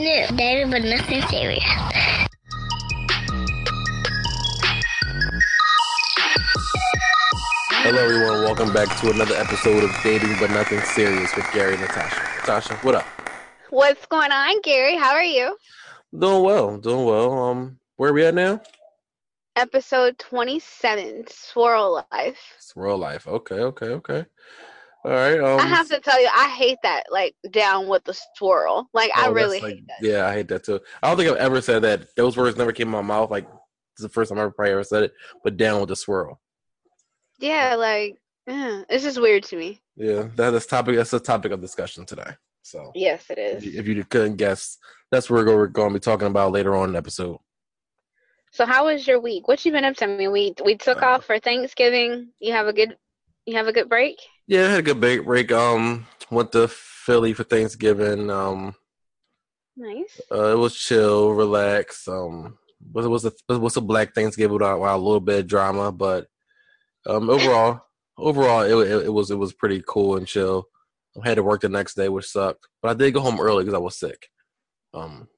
new. Dating but nothing serious. Hello, everyone. Welcome back to another episode of Dating But Nothing Serious with Gary and Natasha. Natasha, what up? What's going on, Gary? How are you? Doing well. Doing well. Um, where are we at now? Episode 27, Swirl Life. Swirl life. Okay, okay, okay. All right. Um, I have to tell you, I hate that, like, down with the swirl. Like, I oh, really like- hate that. Yeah, I hate that too. I don't think I've ever said that. Those words never came out my mouth. Like, it's the first time I ever probably ever said it. But down with the swirl. Yeah, like, eh, it's just weird to me. Yeah, that is topic. That's the topic of discussion today. So, Yes, it is. if you, if you couldn't guess, that's what we're going to be talking about later on in the episode. So, how was your week? What you been up to? I mean, we we took Uh, off for Thanksgiving. You have a good, you have a good break. Yeah, I had a good break. break. Um, went to Philly for Thanksgiving. Um, Nice. uh, it was chill, relax. Um, was it was a was a black Thanksgiving without, without a little bit of drama, but um, overall, overall, it, it it was it was pretty cool and chill. I had to work the next day, which sucked, but I did go home early because I was sick. Um,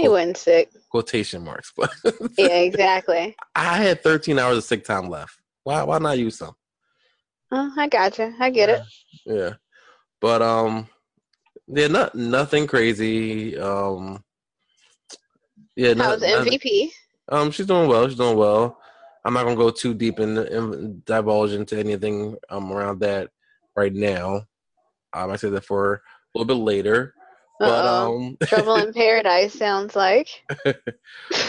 You wasn't sick. quotation marks, but Yeah, exactly. I had 13 hours of sick time left. Why why not use some? Oh, I gotcha. I get it. Yeah. But um yeah, not nothing crazy. Um yeah, not, How's not- MVP? um she's doing well, she's doing well. I'm not gonna go too deep in, in divulge into anything um around that right now. Um I said that for a little bit later. But Uh-oh. um Trouble in Paradise sounds like.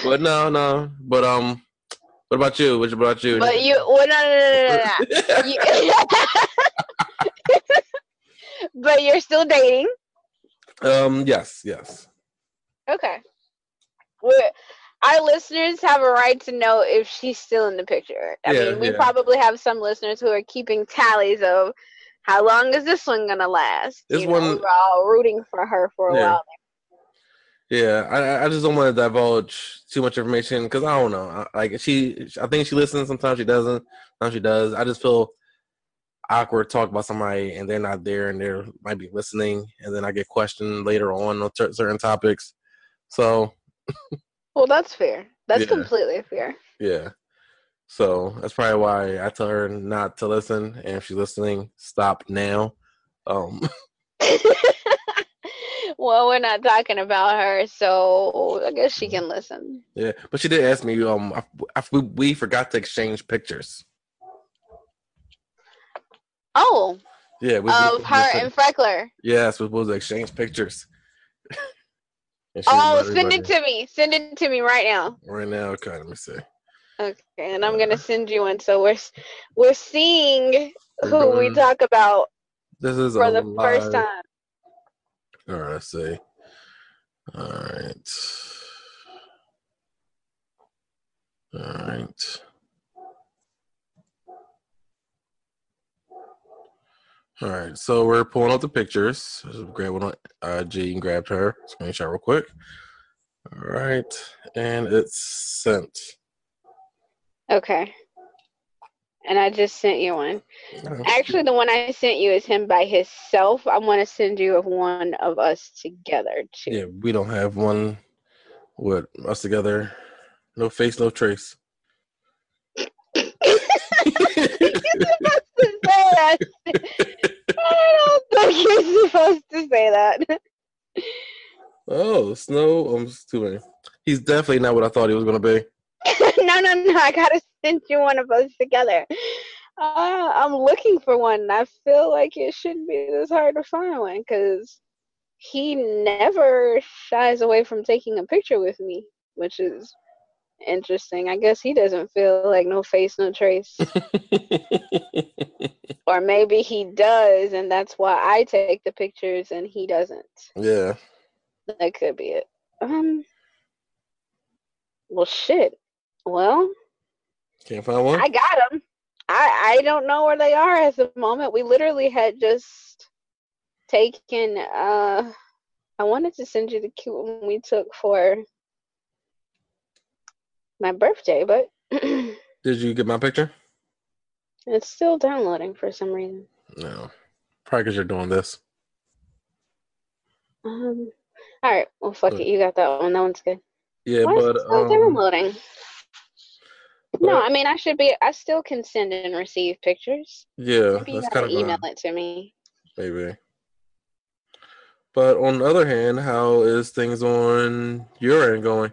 but no no. But um what about you? What about you? But you, well, no, no, no, no, no. You- but you're still dating. um yes, yes. Okay. We're, our listeners have a right to know if she's still in the picture. I Yeah, mean, we yeah. probably have some listeners who are keeping tallies of how long is this one gonna last. This you know, one- we were all rooting for her for a Yeah. while. Yeah, I I- just don't want to divulge too much information because I don't know. I- Like she, I think she listens. Sometimes she doesn't. Sometimes she does. I just feel awkward talk about somebody and they're not there and they might be listening, and then I get questioned later on on cer- certain topics. So Well, that's fair. That's Yeah. completely fair. yeah, so that's probably why I tell her not to listen. And if she's listening, stop now. Um, well, we're not talking about her, so I guess she can listen. yeah, but she did ask me. Um, I, I, we, we forgot to exchange pictures. Oh, Yeah, we, of we- her and Freckler. Yes, we're supposed to exchange pictures. Oh, send it to me. Send it to me right now. right now. Okay, let me see. Okay, and I'm gonna send you one. So we're we're seeing who we talk about This is for the first time. All right, let's see. All right. All right. All right, so we're pulling out the pictures. Grab one on IG and grabbed her screenshot real quick. All right, and it's sent. Okay. And I just sent you one. Actually, the one I sent you is him by himself. I want to send you one of us together too. Yeah, we don't have one with us together. No face, no trace. You're supposed to say that. I don't think you're supposed to say that. oh, Snow. Um, it's too many. He's definitely not what I thought he was gonna be. no, no, no. I gotta send you one of us together. Uh, I'm looking for one. and I feel like it shouldn't be this hard to find one because he never shies away from taking a picture with me, which is interesting. I guess he doesn't feel like no face, no trace. or maybe he does, and that's why I take the pictures and he doesn't. yeah. That could be it. Um. Well, shit. Well, Can't find one. I got them. I I don't know where they are at the moment. We literally had just taken. Uh, I wanted to send you the cute one we took for my birthday, but Did you get my picture? it's still downloading for some reason. No. Probably because you're doing this. Um, All right. Well, fuck it. You got that one. That one's good. Yeah, Why is but it still um, downloading? No, I mean I should be. I still can send and receive pictures. yeah, Maybe you that's kind of email it to me. maybe. But on the other hand, how is things on your end going?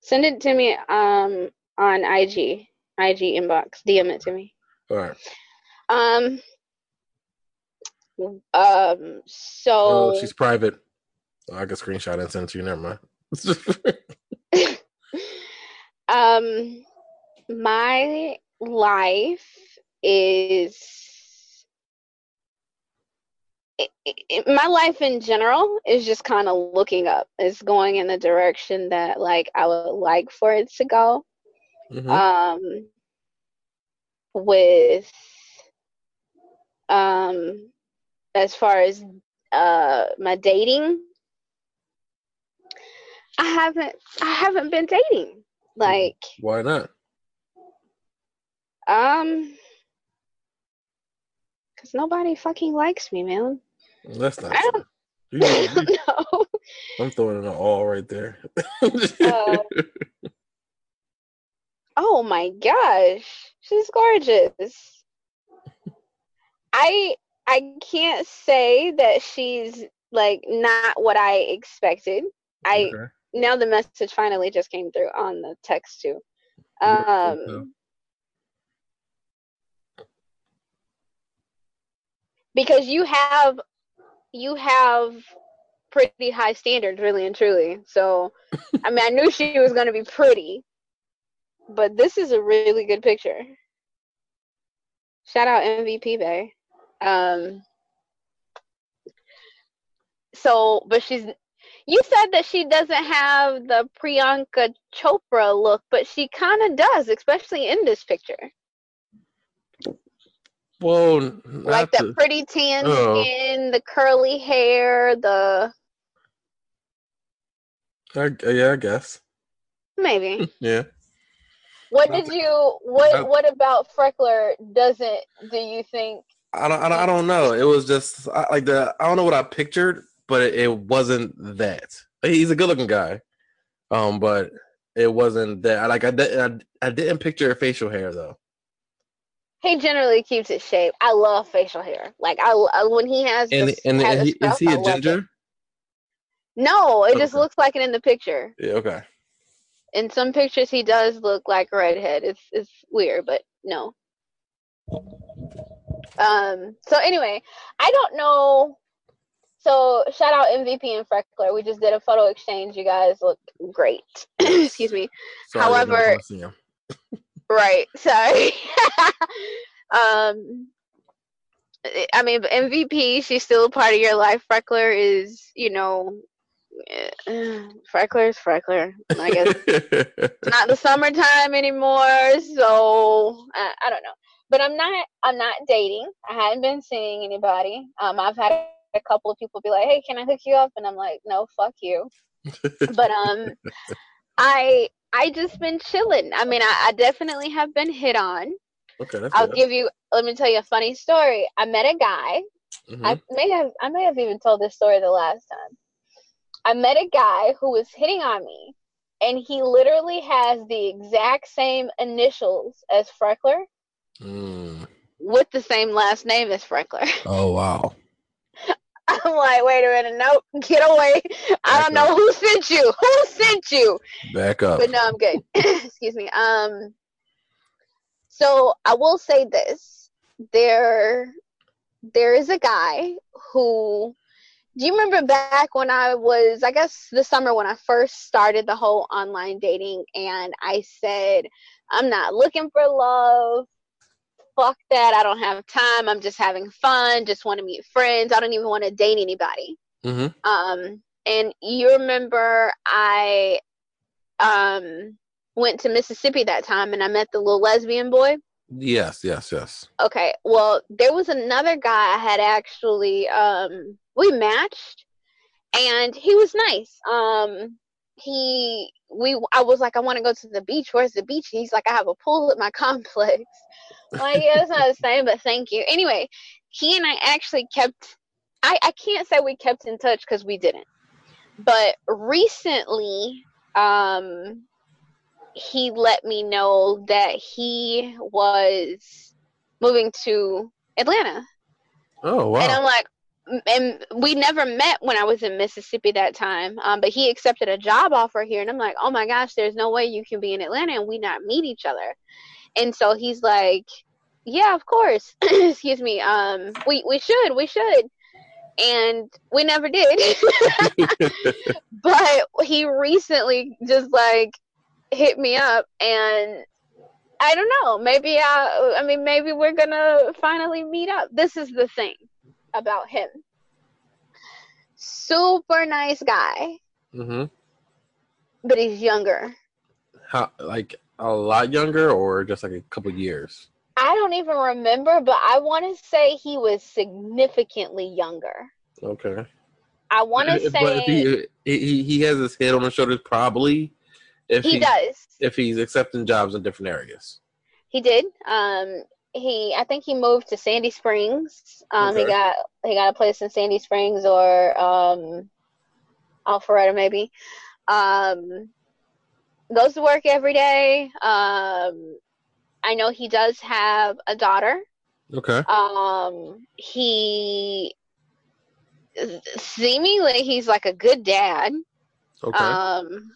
Send it to me um on IG, IG inbox. DM it to me. All right. Um. Um. So. Oh, she's private. Oh, I can screenshot and send it to you. Never mind. um my life is it, it, my life in general is just kind of looking up it's going in the direction that like i would like for it to go Mhm. um with um as far as uh my dating i haven't i haven't been dating like Why not? Um because nobody fucking likes me man That's not. I true. don't- You- i you- don't know I'm throwing in an all right there. Uh, Oh my gosh, she's gorgeous. I I can't say that she's like not what I expected. I Okay. now the message finally just came through on the text too. So- because you have you have pretty high standards really and truly. So I mean I knew she was gonna be pretty. But this is a really good picture. Shout out MVP Bay. Um so but she's you said that she doesn't have the Priyanka Chopra look, but she kind of does, especially in this picture. Well, like that to- pretty tan Oh. skin, the curly hair, the I, yeah, I guess. maybe. Yeah. What Not did you what not- what about Freckler doesn't do you think I don't, I don't, I don't know. It was just I, like the I don't know what I pictured, but it, it wasn't that. He's a good-looking guy, um, but it wasn't that. Like I, I, I didn't picture facial hair though. He generally keeps it shaved? I love facial hair. Like I, I when he has And this, and, has and he, stuff, is he a love it. ginger? No, it just looks like it in the picture. Yeah. Okay. In some pictures, he does look like a redhead. It's it's weird, but no. Um. So anyway, I don't know. So shout out MVP and Freckler. We just did a photo exchange. You guys look great. Excuse me. Sorry, I didn't know if I However- was seeing him. Right. Sorry. um. I mean, MVP. She's still a part of your life. Freckler is, you know, eh, Freckler is Freckler. I guess not the summertime anymore, so I, I don't know. But I'm not I'm not dating. I hadn't been seeing anybody. Um, I've had a couple of people be like, "Hey, can I hook you up?" And I'm like, "No, fuck you." but um, I I just been chilling. I mean, I, I definitely have been hit on. okay. That's I'll good. give you. Let me tell you a funny story. I met a guy. Mhm. I may have I may have even told this story the last time. I met a guy who was hitting on me, and he literally has the exact same initials as Freckler Mm. with the same last name as Freckler. Oh wow. I'm like, wait a minute, nope, get away. I don't know who sent you. Who sent you? Back up. But no, I'm good. Excuse me. Um so I will say this. There there is a guy who do you remember back when I was I guess the summer when I first started the whole online dating and I said I'm not looking for love. Fuck that. I don't have time. I'm just having fun. Just want to meet friends. I don't even want to date anybody. hmm Um, and you remember I um went to Mississippi that time and I met the little lesbian boy. Yes. Yes. Yes. Okay, well, there was another guy I had actually um we matched and he was nice. Um he we I was like I want to go to the beach. Where's the beach? He's like I have a pool at my complex. I'm like yeah, it's not the same, but thank you. Anyway, he and I actually kept I I can't say we kept in touch cuz we didn't. but recently, um, he let me know that he was moving to Atlanta. Oh wow. And I'm like, and we never met when I was in Mississippi that time. Um, but he accepted a job offer here, and I'm like, oh my gosh, there's no way you can be in Atlanta and we not meet each other. And so he's like, yeah, of course. Excuse me. Um, we we should, we should. And we never did. but he recently just like hit me up and I don't know. Maybe I I mean maybe we're going to finally meet up. This is the thing about him. Super nice guy, hmm but he's younger. How like a lot younger or just like a couple years? I don't even remember, but I want to say he was significantly younger. Okay. I want to say, But he, he he has his head on his shoulders probably if he does. if he's accepting jobs in different areas. He did. Um, he I think he moved to Sandy Springs. Um, he got he got a place in Sandy Springs or um, Alpharetta maybe. Um, goes to work every day. Um, I know he does have a daughter. Okay. Um, he seemingly he's like a good dad. Okay. Um,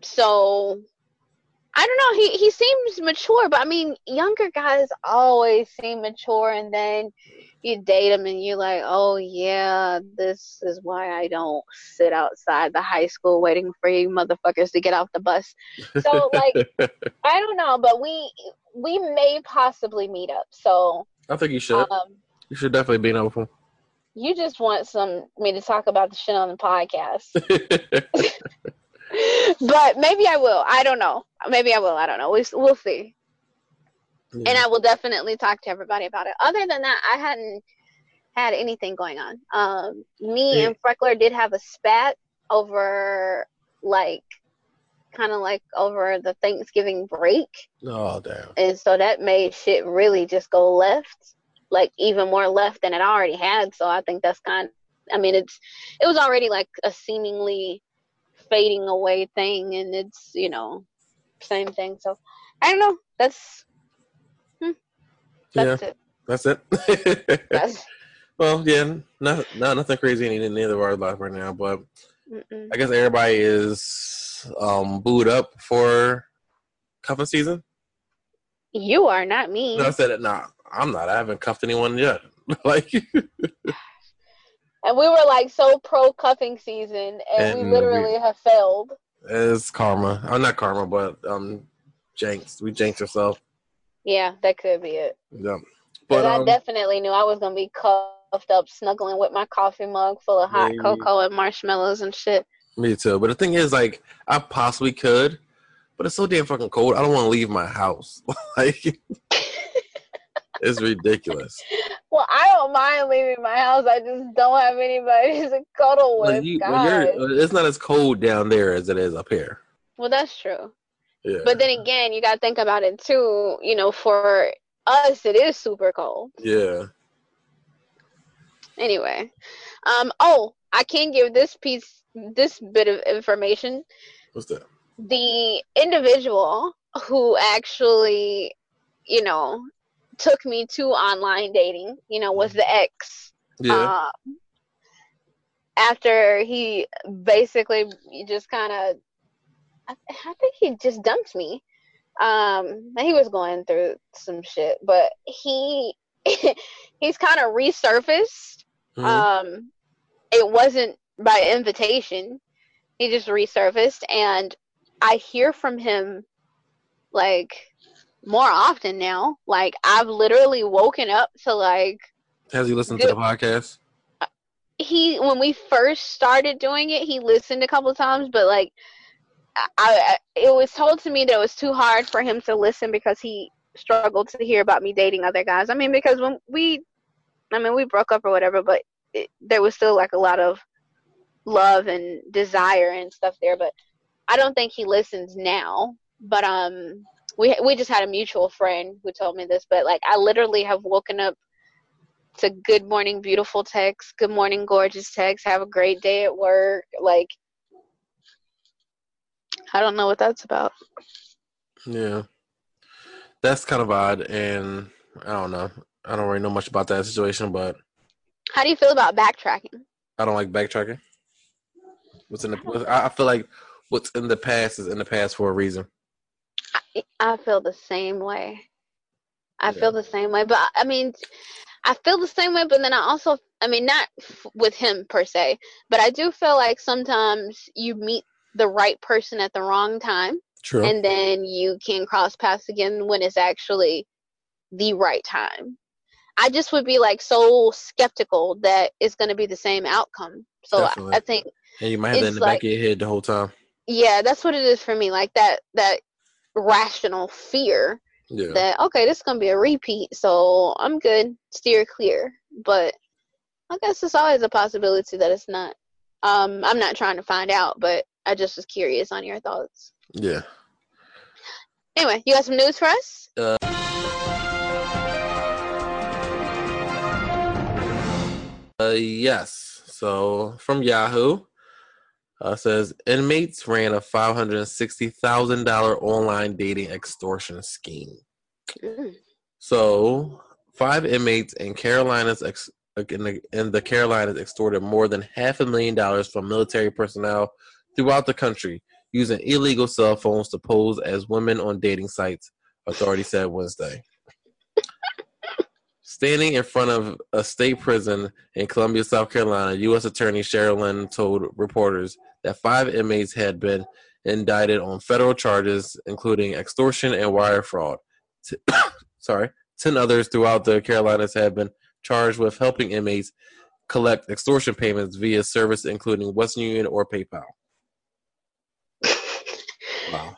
so I don't know. He he seems mature, but I mean, younger guys always seem mature, and then you date them, and you're like, oh yeah, this is why I don't sit outside the high school waiting for you motherfuckers to get off the bus. So like, I don't know, but we we may possibly meet up. So I think you should. um, you should definitely be in with him. you just want some me to talk about the shit on the podcast. but maybe I will. I don't know. Maybe I will. I don't know. We, we'll see. And I will definitely talk to everybody about it. Other than that, I hadn't had anything going on. Um, me Yeah. and Freckler did have a spat over, like, kind of like over the Thanksgiving break. oh damn. And so that made shit really just go left, like even more left than it already had. So I think that's kind I mean, it's, it was already like a seemingly fading away thing. And it's, you know, same thing. So I don't know. That's, Yeah, that's it. that's it. That's, well, yeah, no, no, nothing crazy in neither of our life right now, but mm-mm. I guess everybody is um booed up for cuffing season. you are not me. No, I said it. Nah, I'm not. I haven't cuffed anyone yet. like, And we were like so pro cuffing season, and, we And literally have failed. it's karma. I'm not karma, but um, jinxed. We jinxed ourselves. Yeah, that could be it. Yeah. But But I um, definitely knew I was gonna be cuffed up, snuggling with my coffee mug full of hot you- cocoa and marshmallows and shit. me too. But the thing is, like, I possibly could, but it's so damn fucking cold. I don't want to leave my house. like, it's ridiculous. Well, I don't mind leaving my house. I just don't have anybody to cuddle with. you- it's not as cold down there as it is up here. Well, that's true. Yeah. But then again, you gotta think about it too. You know, for us, it is super cold. yeah. Anyway, um, oh, I can give this piece, this bit of information. What's that? the individual who actually, you know, took me to online dating, you know, was the ex. Yeah. Um, after he basically just kind of, I, I think he just dumped me. Um, he was going through some shit, but he he's kind of resurfaced. Mhm. Um, it wasn't by invitation. He just resurfaced, and I hear from him like more often now. Like I've literally woken up to like Has he listened to the podcast? he when we first started doing it, he listened a couple times, but like I, I it was told to me that it was too hard for him to listen because he struggled to hear about me dating other guys. I mean, because when we, I mean, we broke up or whatever, but it, there was still like a lot of love and desire and stuff there. But I don't think he listens now. But um, we we just had a mutual friend who told me this. But like, I literally have woken up to good morning beautiful text, good morning gorgeous text, have a great day at work. Like I don't know what that's about. Yeah, that's kind of odd, and I don't know. I don't really know much about that situation, but How do you feel about backtracking? I don't like backtracking. What's in the? I I feel like what's in the past is in the past for a reason. I feel the same way. I Yeah. feel the same way, but I mean, I feel the same way. But then I also, I mean, not f- with him per se, but I do feel like sometimes you meet the right person at the wrong time, True. and then you can cross paths again when it's actually the right time. I just would be like so skeptical that it's going to be the same outcome. So I, Definitely. I think and you might have that in the back of your head the whole time. yeah, that's what it is for me. Like that that rational fear Yeah. that okay, this is gonna be a repeat, so I'm good, steer clear. But I guess it's always a possibility that it's not. Um, I'm not trying to find out, but I just was curious on your thoughts. yeah. Anyway, you got some news for us? Uh, yes. So from Yahoo, uh, says inmates ran a five hundred sixty thousand dollar online dating extortion scheme. Mm. So five inmates in Carolinas ex- in the, in the Carolinas extorted more than half a million dollars from military personnel throughout the country using illegal cell phones to pose as women on dating sites. Authorities said Wednesday. Standing in front of a state prison in Columbia, South Carolina, U.S. Attorney Sherri Lydon told reporters that five inmates had been indicted on federal charges, including extortion and wire fraud. T- Sorry. Ten others throughout the Carolinas have been charged with helping inmates collect extortion payments via service including Western Union or PayPal. Wow.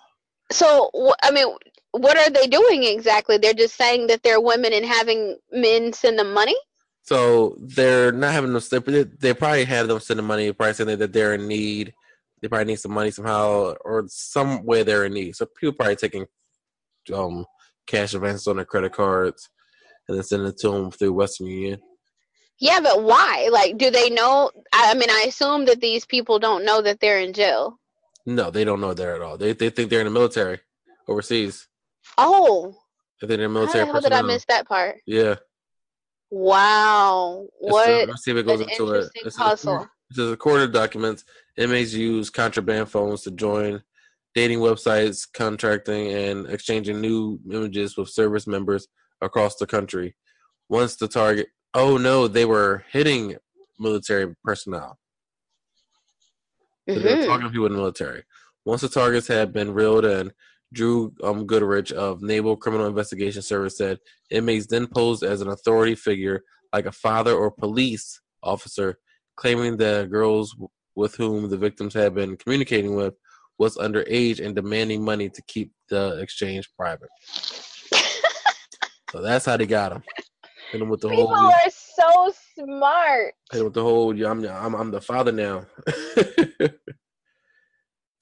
So I mean, what are they doing exactly? They're just saying that they're women and having men send them money. So they're not having them. They, they probably have them sending money. Probably saying that they're in need. They probably need some money somehow, or some way they're in need. So people probably taking um, cash advances on their credit cards and then sending it to them through Western Union. Yeah, but why? Like, do they know? I mean, I assume that these people don't know that they're in jail. No, they don't know there at all. They they think they're in the military overseas. Oh, They think they're how military the hell did I miss that part? Yeah. Wow, It's, what let's see if it goes into it. interesting puzzle. it says recorded documents. Inmates use contraband phones to join dating websites, contracting, and exchanging new images with service members across the country. Once the target, oh no, they were hitting military personnel. So they were mm-hmm. talking to people in the military. Once the targets had been reeled in, Drew um, Goodrich of Naval Criminal Investigation Service said inmates then posed as an authority figure like a father or police officer, claiming the girls with whom the victims had been communicating with was underage and demanding money to keep the exchange private. so that's how they got him. Hit him with the People whole. are so smart. Hit him with the whole. I'm, I'm, I'm the father now.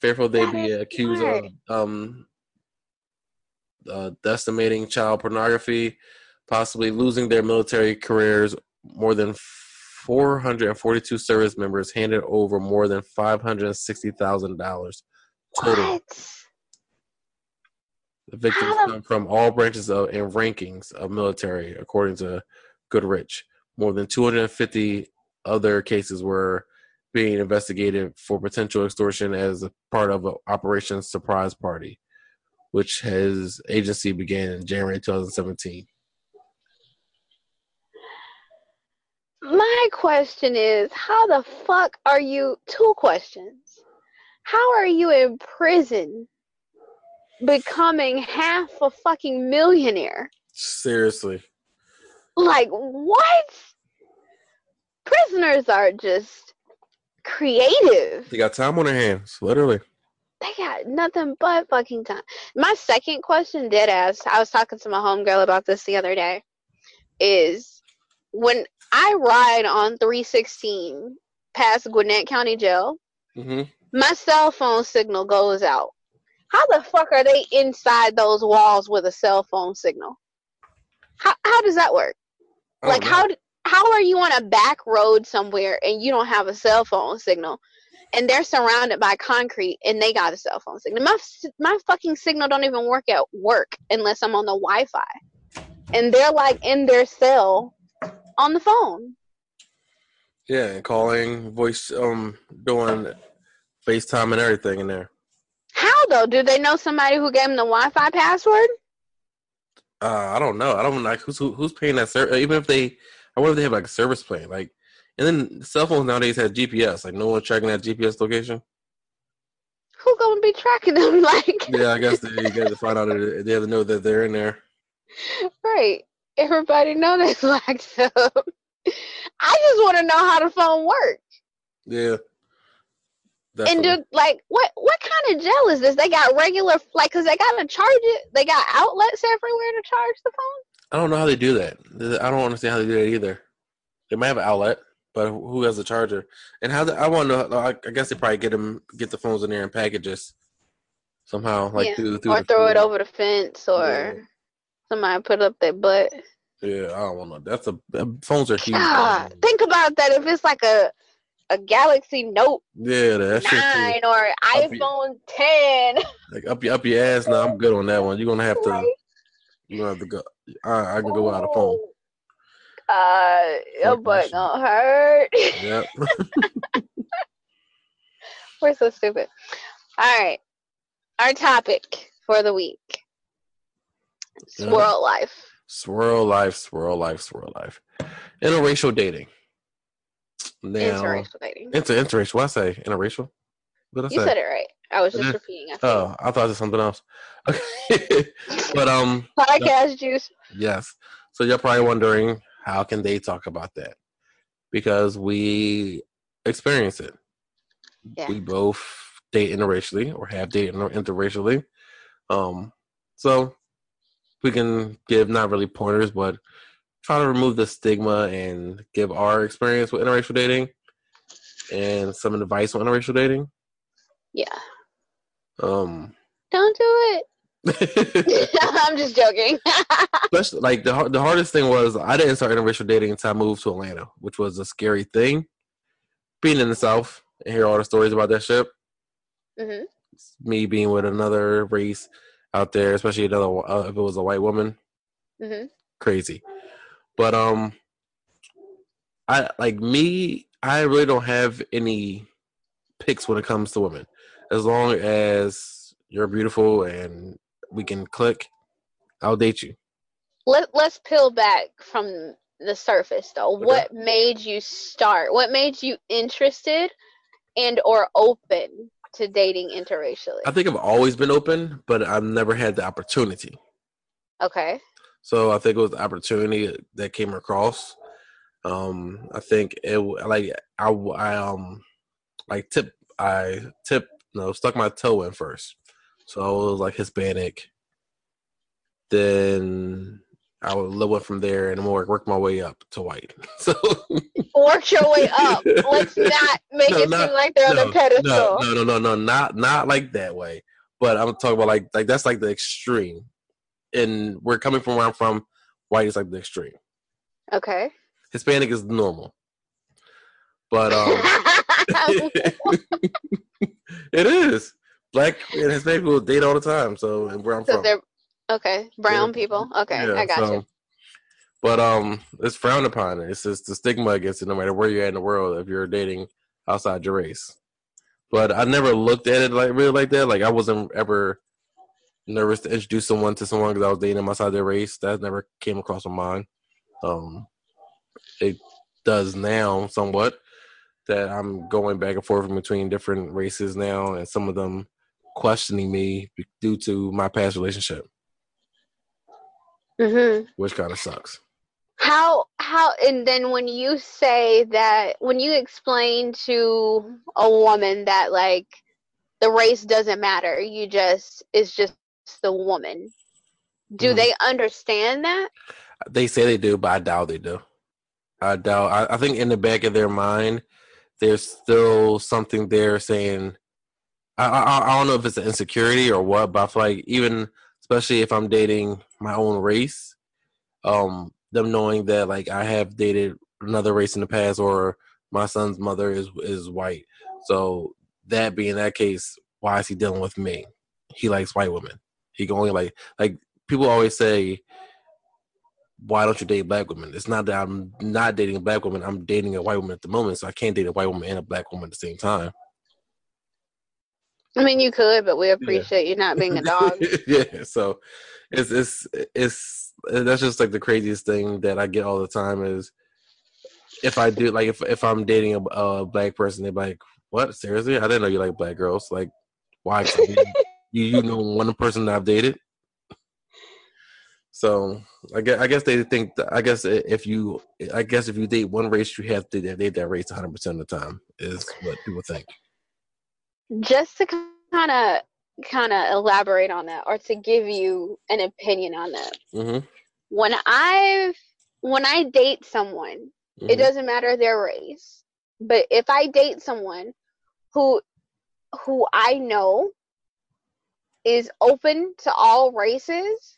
Fearful they That be accused smart. of um, uh, decimating child pornography, possibly losing their military careers. More than 442 service members handed over more than $560,000 total. What? The victims come from all branches of and rankings of military, according to Goodrich. More than 250 other cases were being investigated for potential extortion as a part of Operation Surprise Party, which his agency began in January 2017. My question is, how the fuck are you? Two questions. How are you in prison becoming half a fucking millionaire? Seriously. Like, what? Prisoners are just creative. They got time on their hands, literally. They got nothing but fucking time. My second question, dead ass, I was talking to my homegirl about this the other day, is when I ride on 316 past Gwinnett County Jail, Mm-hmm. my cell phone signal goes out. How the fuck are they inside those walls with a cell phone signal? How how does that work? Like how how are you on a back road somewhere and you don't have a cell phone signal? And they're surrounded by concrete and they got a cell phone signal. My my fucking signal don't even work at work unless I'm on the Wi-Fi, and they're like in their cell on the phone. Yeah, calling, voice, um, doing FaceTime and everything in there. How though? Do they know somebody who gave them the Wi-Fi password? Uh, I don't know. I don't like who's who, who's paying that service. Even if they, I wonder if they have like a service plan. Like, and then cell phones nowadays have GPS. Like, no one's tracking that GPS location. Who gonna be tracking them? Like, Yeah, I guess they got to find out. They have to know that they're in there. right? Everybody know that's locked up. I just want to know how the phone works. Yeah. And Definitely. do like what what kind of gel is this? They got regular like because they got to charge it. They got outlets everywhere to charge the phone. I don't know how they do that. I don't understand how they do that either. They might have an outlet, but who has a charger? And how? The, I want to know. I I guess they probably get them, get the phones in there in packages somehow, like Yeah, through, through or throw it over the fence, or Yeah. somebody put up their butt. Yeah, I don't know. That's a phones are huge. God, think about that. If it's like a a Galaxy Note Yeah, that shit nine or Up your- iPhone ten, Like up your up your ass. Now I'm good on that one. You're gonna have to. You're gonna have to go. I, I can go without a phone. Uh, your that butt gonna hurt. Yep. We're so stupid. All right, our topic for the week: swirl squirrel life. swirl life, swirl life, swirl life. Interracial dating. Now, Interracial dating. Inter interracial. What I say? Interracial. What I You say? said it right. I was just repeating. I. Oh, I thought it was something else. Okay. but um, Podcast juice. yes. So you're probably wondering how can they talk about that? Because we experience it. Yeah. We both date interracially or have dated inter- interracially. Um, so we can give not really pointers, but try to remove the stigma and give our experience with interracial dating and some advice on interracial dating. Yeah. Um, Don't do it. I'm just joking. especially like the the hardest thing was I didn't start interracial dating until I moved to Atlanta, which was a scary thing. Being in the South and hear all the stories about that shit. hmm Me being with another race out there, especially another uh, if it was a white woman, hmm crazy. But um, I like me. I really don't have any picks when it comes to women. As long as you're beautiful and we can click, I'll date you. Let Let's peel back from the surface, though. Okay. What made you start? What made you interested and or open to dating interracially? I think I've always been open, but I've never had the opportunity. Okay. So I think it was the opportunity that came across. Um, I think it like I um like tip I tip no stuck my toe in first, so I was like Hispanic. Then I would went from there and more work my way up to white. So Work your way up. Let's not make No, it not- seem like they're on a pedestal. no, no, no, no, no, not not like that way. But I'm talking about like like that's like the extreme, and we're coming from where I'm from. White is like the extreme. Okay. Hispanic is normal. But um it is. Black and Hispanic people date all the time, so and where I'm so from. they're okay. Brown Yeah. people. Okay, Yeah, I got so- you. But um it's frowned upon. It's just the stigma against it no matter where you're at in the world if you're dating outside your race. But I never looked at it like really like that. Like I wasn't ever nervous to introduce someone to someone because I was dating them outside their race. That never came across my mind. Um, it does now somewhat that I'm going back and forth between different races now, and some of them questioning me due to my past relationship, hmm which kind of sucks. How how and then when you say that when you explain to a woman that like the race doesn't matter, you just it's just the woman. Do Mhm. they understand that? They say they do, but I doubt they do. I doubt. I, I think in the back of their mind, there's still something there saying. I, I I don't know if it's an insecurity or what, but I feel like even especially if I'm dating my own race, um, them knowing that like I have dated another race in the past, or my son's mother is is white, so that being that case, why is he dealing with me? He likes white women. He can only like like people always say, why don't you date black women? It's not that I'm not dating a black woman. I'm dating a white woman at the moment, so I can't date a white woman and a black woman at the same time. I mean, you could, but we appreciate yeah. you not being a dog. yeah, so it's it's it's that's just like the craziest thing that I get all the time is if I do like if if I'm dating a, a black person, they're like, "What? Seriously? I didn't know you like black girls. Like, why? you you know one person that I've dated." So I guess I guess they think I guess if you I guess if you date one race, you have to date that race 100 percent of the time is what people think just to kind of kind of elaborate on that or to give you an opinion on that mm-hmm. when i've when i date someone mm-hmm. it doesn't matter their race but if i date someone who who i know is open to all races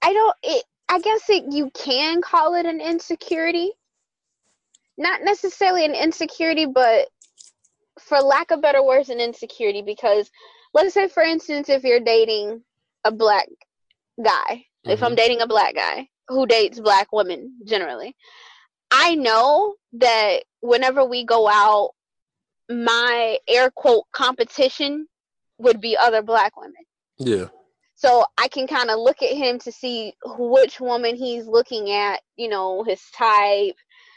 i don't it i guess it you can call it an insecurity not necessarily an insecurity but for lack of better words, an insecurity because let's say, for instance, if you're dating a black guy, mm-hmm. if I'm mm-hmm. dating a black guy who dates black women generally, I know that whenever we go out, my air quote competition would be other black women. Yeah. So I can kind of look at him to see which woman he's looking at, you know, his type,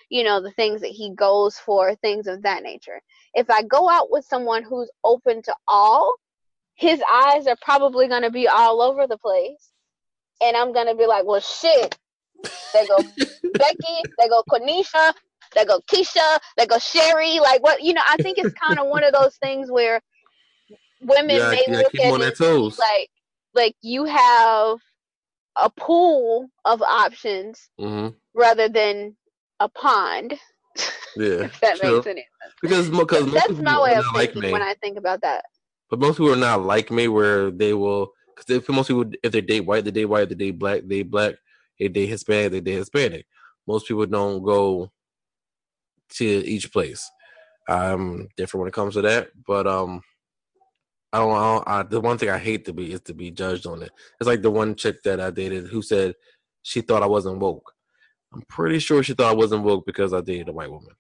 you know, the things that he goes for, things of that nature if I go out with someone who's open to all, his eyes are probably going to be all over the place. And I'm going to be like, well, shit. They go Becky, they go Quenisha, they go Keisha, they go Sherry. Like, what, you know, I think it's kind of one of those things where women yeah, may yeah, look at it like, like you have a pool of options mm-hmm. rather than a pond. Yeah, if that true. makes any sense. Because because that's my way of thinking like when I think about that. But most people are not like me, where they will because if most people if they date white, they date white, If they date black, they black, If they date Hispanic, they date Hispanic. Most people don't go to each place. I'm different when it comes to that, but um, I don't know. I, the one thing I hate to be is to be judged on it. It's like the one chick that I dated who said she thought I wasn't woke. I'm pretty sure she thought I wasn't woke because I dated a white woman.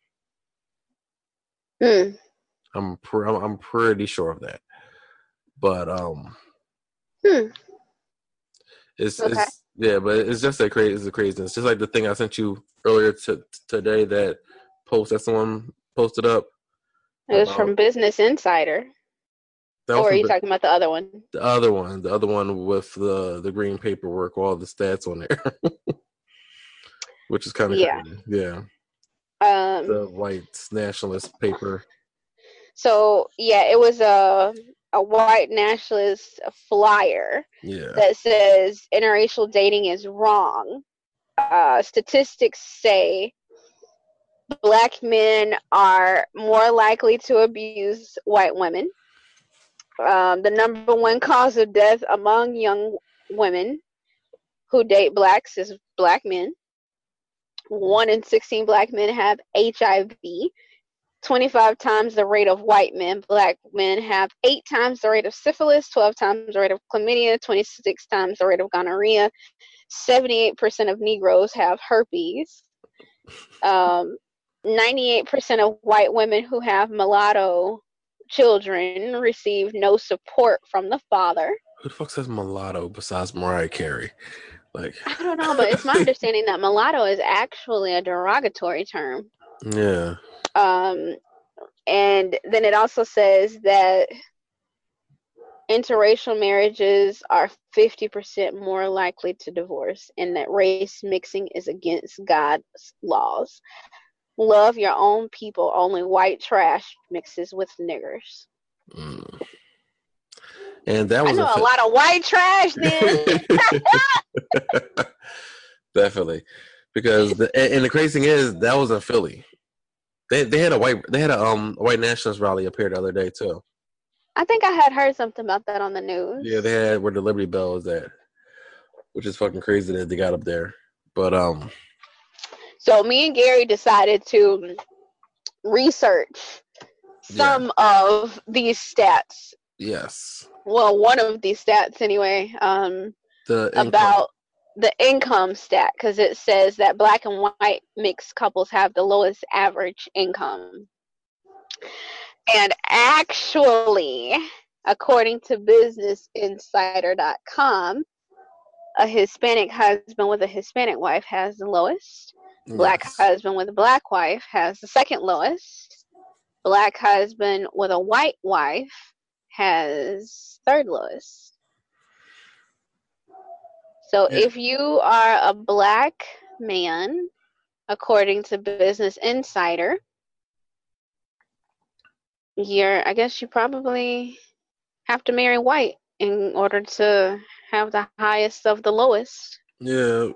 Hmm. I'm pr- I'm pretty sure of that. But um, hmm. it's okay. it's yeah, but it's just a crazy it's a craziness. Just like the thing I sent you earlier to, today that post that someone posted up. It was from Business Insider. Or are you talking about the other one? The other one, the other one with the the green paperwork, all the stats on there. which is kind of yeah, crazy. yeah. Um, the white nationalist paper. So yeah, it was a a white nationalist flyer yeah. that says interracial dating is wrong. Uh, statistics say black men are more likely to abuse white women. Um, the number one cause of death among young women who date blacks is black men one in 16 black men have HIV. 25 times the rate of white men. Black men have eight times the rate of syphilis, 12 times the rate of chlamydia, 26 times the rate of gonorrhea. 78% of Negroes have herpes. Um, 98% of white women who have mulatto children receive no support from the father. Who the fuck says mulatto besides Mariah Carey? Like I don't know, but it's my understanding that mulatto is actually a derogatory term. Yeah. Um, and then it also says that interracial marriages are 50% more likely to divorce and that race mixing is against God's laws. Love your own people. Only white trash mixes with niggers. Mm. And that was a, a, lot of white trash then. Definitely, because the, and the crazy thing is that was in Philly. They they had a white they had a um a white nationalist rally up here the other day too. I think I had heard something about that on the news. Yeah, they had where the Liberty Bell is at, which is fucking crazy that they got up there. But um, so me and Gary decided to research some of these stats. Yes. Well, one of these stats anyway. Um, The about the income stat because it says that black and white mixed couples have the lowest average income. And actually, according to businessinsider.com, a Hispanic husband with a Hispanic wife has the lowest. Black husband with a black wife has the second lowest. Black husband with a white wife has third lowest. So Yeah. if you are a black man, according to Business Insider, you're I guess you probably have to marry white in order to have the highest of the lowest. Yeah.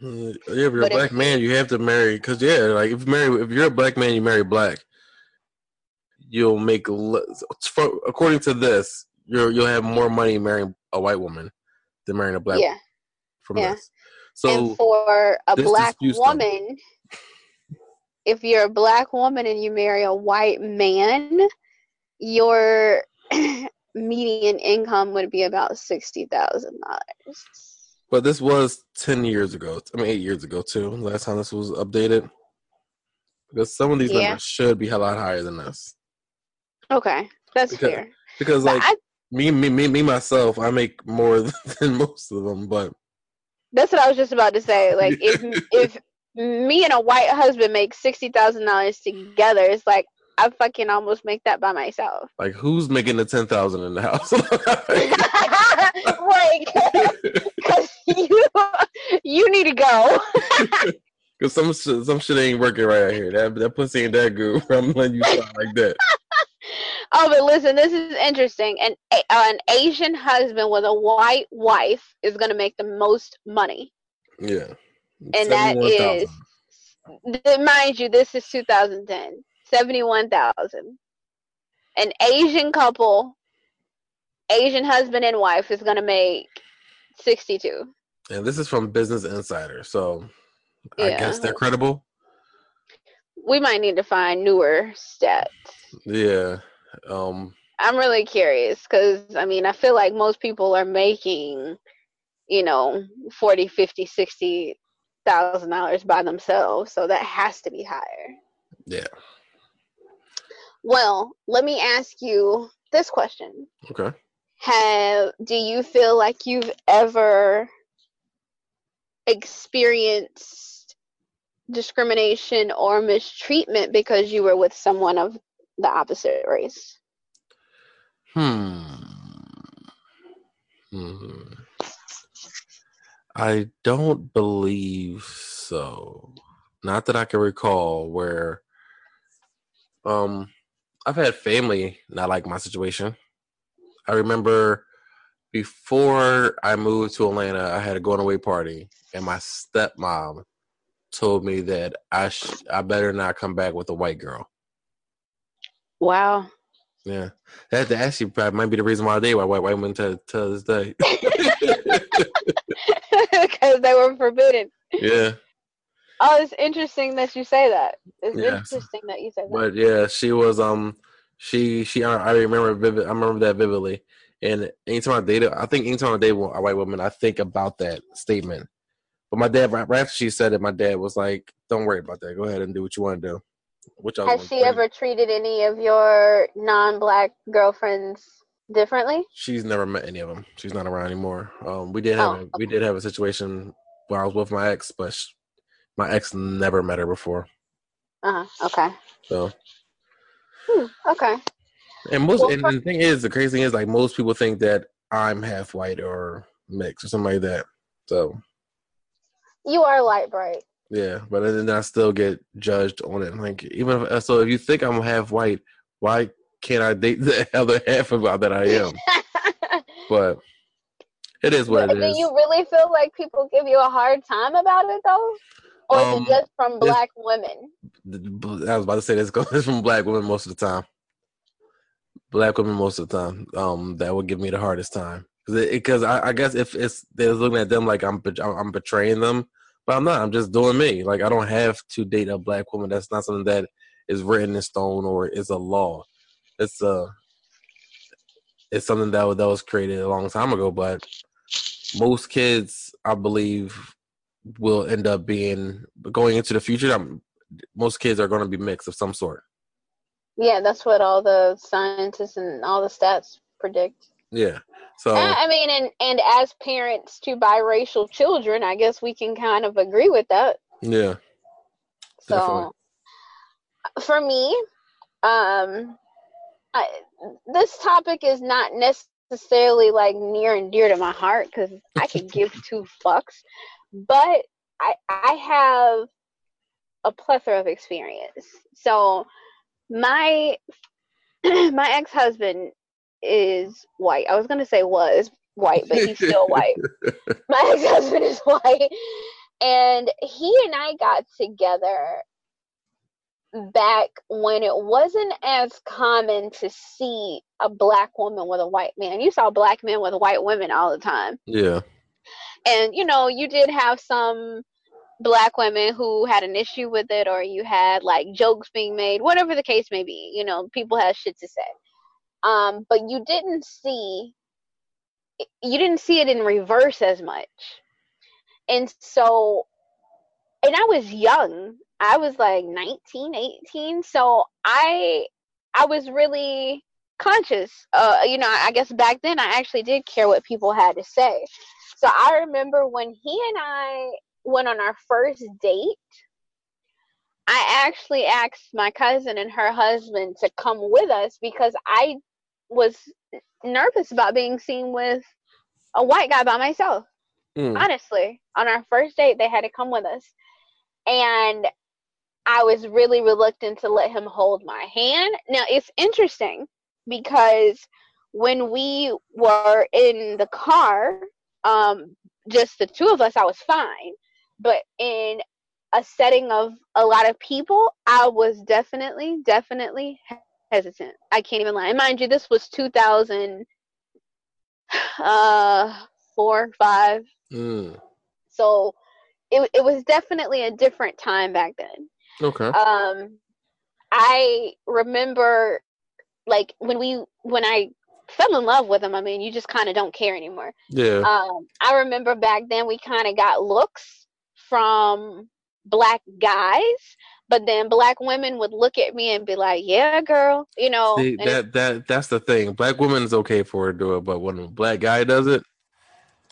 Yeah, if you're But a black man, you have to marry because yeah, like if you marry if you're a black man, you marry black. You'll make according to this, you'll you'll have more money marrying a white woman than marrying a black yeah. from yeah. this. So and for a black woman, if you're a black woman and you marry a white man, your median income would be about sixty thousand dollars. But this was ten years ago. I mean, eight years ago too. Last time this was updated, because some of these Yeah. numbers should be a lot higher than this. Okay, that's Because- fair. Because But like I, me, me, me, me myself, I make more than most of them. But that's what I was just about to say. Like if if me and a white husband make sixty thousand dollars together, it's like I fucking almost make that by myself. like, who's making the ten thousand in the house? like, because you you need to go. Because some shit, some shit ain't working right out here. That that pussy ain't that good. I'm letting you sound like that. Oh, but listen, this is interesting. An a- an Asian husband with a white wife is gonna make the most money. Yeah, And that 71,000. Th- Mind you, this is 2010. 71,000. An Asian couple, Asian husband and wife is gonna make 62. And this is from Business Insider, so I guess they're credible. We might need to find newer stats. Yeah. Um. I'm really curious because I mean, I feel like most people are making, you know, 40, 50, 60 thousand dollars by themselves, so that has to be higher. Yeah. Well, let me ask you this question. Okay. Have do you feel like you've ever experienced discrimination or mistreatment because you were with someone of the opposite race? Hmm. Hmm. I don't believe so. Not that I can recall where um I've had family not like my situation. I remember before I moved to Atlanta, I had a going away party and my stepmom told me that I sh- I better not come back with a white girl. Wow. Yeah, that, that actually probably might be the reason why they date white white women to to this day. Because they were forbidden. yeah, Oh, it's interesting that you say that. It's Yes. interesting that you say that. but yeah, she was um she she I I remember vivid I remember that vividly. And anytime I dated, I think anytime I date a white woman, I think about that statement. But my dad, right after she said it, my dad was like, "Don't worry about that. Go ahead and do what you want to do." Which I Has she ever treated any of your non-black girlfriends differently? She's never met any of them. She's not around anymore. Um, we did have Oh, a, we did have a situation where I was with my ex, but sh my ex never met her before. Uh huh. Okay. So, Hmm, okay. and most Well, and the thing is, the crazy thing is, like most people think that I'm half white or mixed or something like that. So You are light bright. Yeah, but then I still get judged on it. Like even if, so, if you think I'm half white, why can't I date the other half of that I am? But it is what Do it is. you really feel like people give you a hard time about it though? Or is Um, it just from black women? I was about to say this goes from black women most of the time. Black women most of the time. Um, that would give me the hardest time because I, I guess if it's they're looking at them like I'm I'm betraying them, but I'm not. I'm just doing me. Like I don't have to date a black woman. That's not something that is written in stone or is a law. It's a it's something that was, that was created a long time ago, but most kids, I believe, will end up being going into the future. um, Most kids are going to be mixed of some sort. Yeah, that's what all the scientists and all the stats predict. Yeah. So I mean, and and as parents to biracial children, I guess we can kind of agree with that. yeah, So, Definitely. for me, um, I, this topic is not necessarily like near and dear to my heart because I could give two fucks, but I I have a plethora of experience. So, my my ex husband is white. I was gonna say was white, but he's still white. My ex husband is white, and he and I got together back when it wasn't as common to see a black woman with a white man. You saw black men with white women all the time. yeah, And you know, you did have some black women who had an issue with it or you had like jokes being made, whatever the case may be. You know, people have shit to say. Um, but you didn't see you didn't see it in reverse as much. And so and I was young. I was like 19, 18. So I I was really conscious. Uh, you know, I guess back then I actually did care what people had to say. So I remember when he and I went on our first date, I actually asked my cousin and her husband to come with us because I was nervous about being seen with a white guy by myself. Mm. honestly on our first date they had to come with us. And i was really reluctant to let him hold my hand. Now it's interesting because when we were in the car um just the two of us i was fine. But in a setting of a lot of people i was definitely definitely hesitant i can't even lie and mind you this was 2000 uh four five Mm. so it it was definitely a different time back then. Okay. Um I remember like when we when I fell in love with him, I mean, you just kind of don't care anymore. Yeah. Um I remember back then we kind of got looks from black guys, but then black women would look at me and be like, "Yeah, girl," you know. See, that that that's the thing. Black women's okay for her to do it, but when a black guy does it,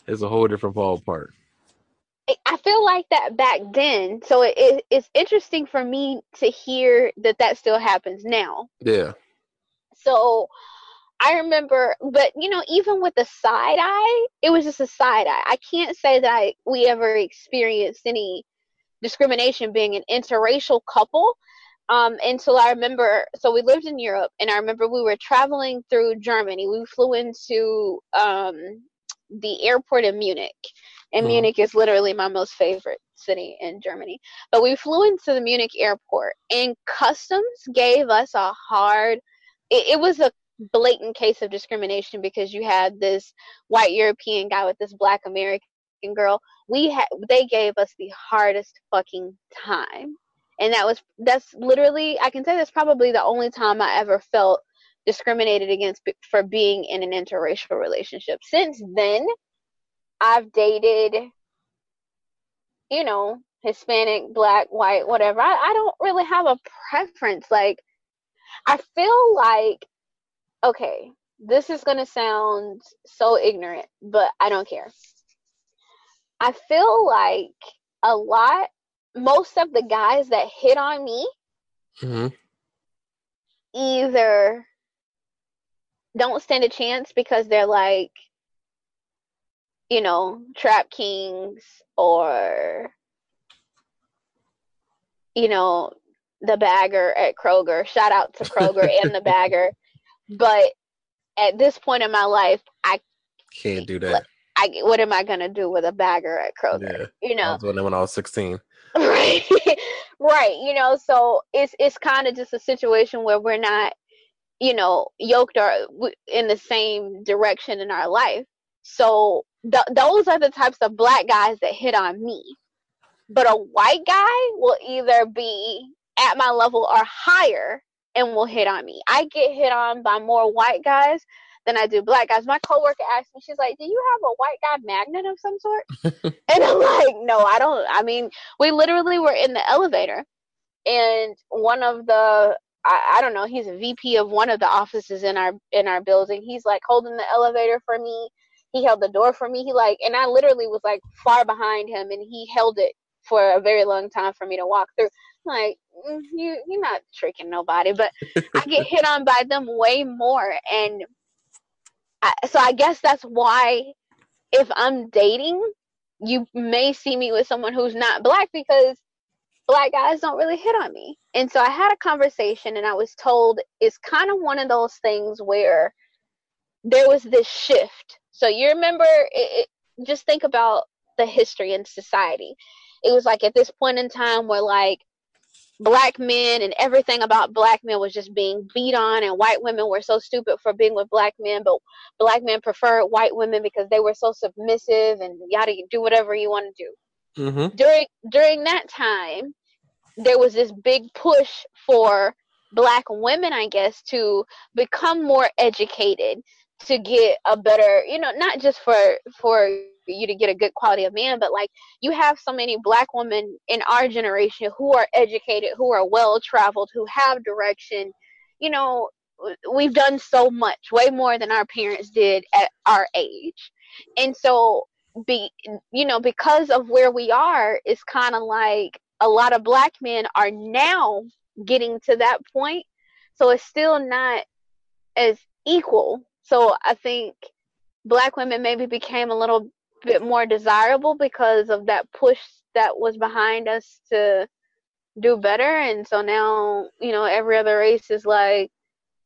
it's a whole different ballpark. I feel like that back then. So it, it, it's interesting for me to hear that that still happens now. Yeah. So I remember, but you know, even with the side eye, it was just a side eye. I can't say that I, we ever experienced any discrimination being an interracial couple um, until I remember. So we lived in Europe, and I remember we were traveling through Germany. We flew into um, the airport in Munich, and Mhm. Munich is literally my most favorite city in Germany. But we flew into the Munich airport, and customs gave us a hard. It, it was a blatant case of discrimination because you had this white European guy with this black American girl. We had they gave us the hardest fucking time. And that was that's literally I can say that's probably the only time I ever felt discriminated against for being in an interracial relationship. Since then, I've dated you know, Hispanic, black, white, whatever. I, I don't really have a preference. Like I feel like okay, this is going to sound so ignorant, but I don't care. I feel like a lot, most of the guys that hit on me hmm either don't stand a chance because they're like, you know, trap kings or, you know, the bagger at Kroger. Shout out to Kroger and the bagger. But at this point in my life, I, Can't do that. I what am I gonna do with a bagger at Kroger? Yeah. You I know, was doing that when I was sixteen. right right you know so it's it's kind of just a situation where we're not you know yoked or in the same direction in our life so th- those are the types of black guys that hit on me but a white guy will either be at my level or higher and will hit on me. I get hit on by more white guys than I do black guys. My coworker asked me, she's like, "Do you have a white guy magnet of some sort?" and I'm like, "No, I don't. I mean, we literally were in the elevator, and one of the I, I don't know, he's a VP of one of the offices in our in our building. He's like holding the elevator for me. He held the door for me. He like, and I literally was like far behind him, and he held it for a very long time for me to walk through. Like, mm, you you're not tricking nobody, but I get hit on by them way more, and So I guess that's why if I'm dating, you may see me with someone who's not black because black guys don't really hit on me. And so I had a conversation and I was told it's kind of one of those things where there was this shift. So you remember, it, it, just think about the history in society. It was like at this point in time where like black men and everything about black men was just being beat on and white women were so stupid for being with black men but black men preferred white women because they were so submissive and yada do whatever you want to do mm-hmm. during during that time there was this big push for black women i guess to become more educated to get a better you know not just for for you to get a good quality of man but like you have so many black women in our generation who are educated who are well traveled who have direction. You know we've done so much way more than our parents did at our age. And so be you know because of where we are it's kind of like a lot of black men are now getting to that point so it's still not as equal. So i think black women maybe became a little bit more desirable because of that push that was behind us to do better. And so now you know every other race is like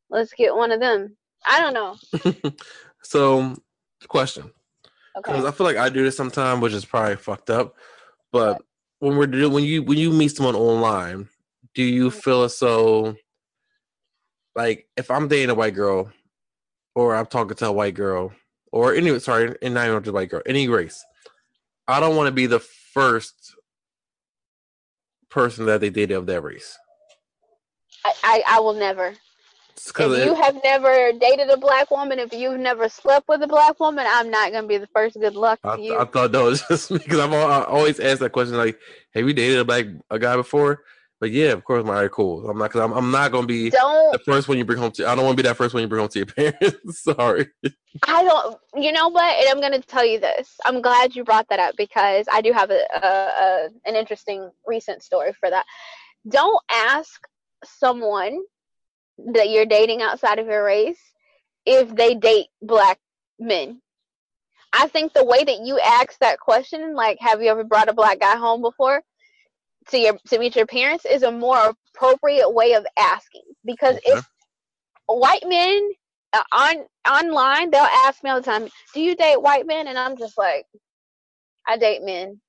let's get one of them. I don't know. So question. Because okay. i feel like i do this sometimes which is probably fucked up. But when we're doing when you when you meet someone online do you mm-hmm. feel so like if i'm dating a white girl or i'm talking to a white girl or any sorry, and not even just white girl, any race. I don't want to be the first person that they dated of that race. I, I, I will never. If it, you have never dated a black woman, if you've never slept with a black woman, I'm not gonna be the first. Good luck I, you. I thought that was just because I'm I always ask that question like, have you dated a black a guy before? But yeah, of course, my cool. I'm not. Cause I'm, I'm not gonna be don't, the first one you bring home to. I don't want to be that first one you bring home to your parents. Sorry. I don't. You know what? And I'm gonna tell you this. I'm glad you brought that up because I do have a, a, a an interesting recent story for that. Don't ask someone that you're dating outside of your race if they date black men. I think the way that you ask that question, like, have you ever brought a black guy home before? To your to meet your parents is a more appropriate way of asking because okay. if white men uh, on online they'll ask me all the time do you date white men? And i'm just like i date men.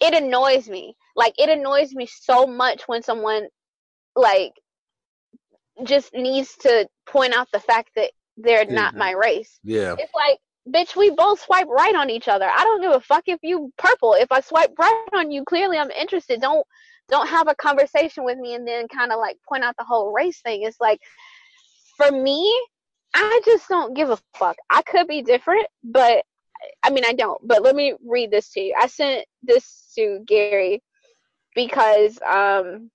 It annoys me. Like it annoys me so much when someone like just needs to point out the fact that they're mm-hmm. not my race. Yeah. It's like bitch, we both swipe right on each other. I don't give a fuck if you purple. If I swipe right on you, clearly I'm interested. Don't don't have a conversation with me and then kind of like point out the whole race thing. It's like for me, I just don't give a fuck. I could be different, but I mean I don't. But let me read this to you. I sent this to Gary because um